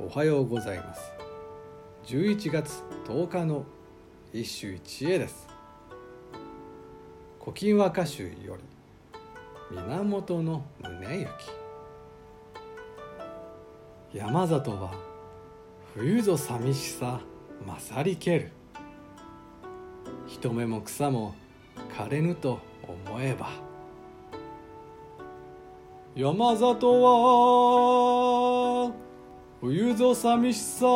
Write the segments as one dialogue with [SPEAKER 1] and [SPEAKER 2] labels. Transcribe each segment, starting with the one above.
[SPEAKER 1] おはようございます。11月10日の一首一会です。古今和歌集より源の宗行。山里は冬ぞ寂しさ勝りける。人目も草も枯れぬと思えば。山里は冬ぞ寂しさ。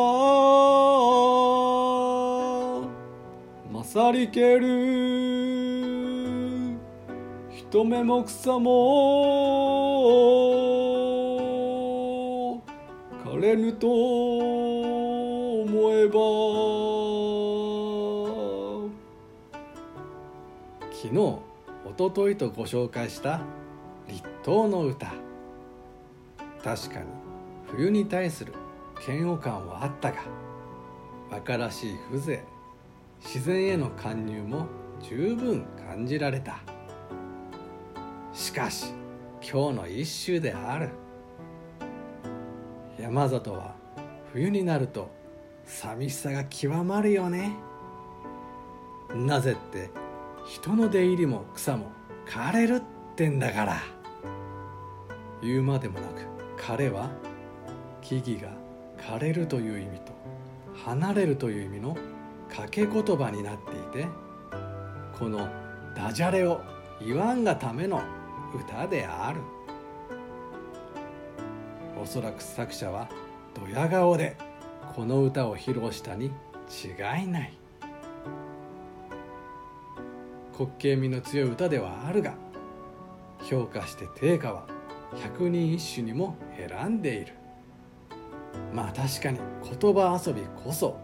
[SPEAKER 1] 勝りける。人目も草も枯れぬと思えば。昨日おとといとご紹介した立冬の歌。確かに。冬に対する嫌悪感はあったが馬鹿らしい風情自然への勧入も十分感じられた。しかし今日の一首である。山里は冬になると寂しさが極まるよね。なぜって人の出入りも草も枯れるってんだから。言うまでもなく彼は木々が枯れるという意味と離れるという意味の掛け言葉になっていてこのダジャレを言わんがための歌である。おそらく作者はドヤ顔でこの歌を披露したに違いない。滑稽味の強い歌ではあるが評価して定価は百人一首にも選んでいる。まあ確かに言葉遊びこそ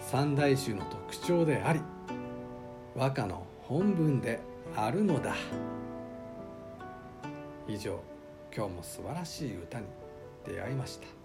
[SPEAKER 1] 三大衆の特徴であり和歌の本文であるのだ。以上今日も素晴らしい歌に出会いました。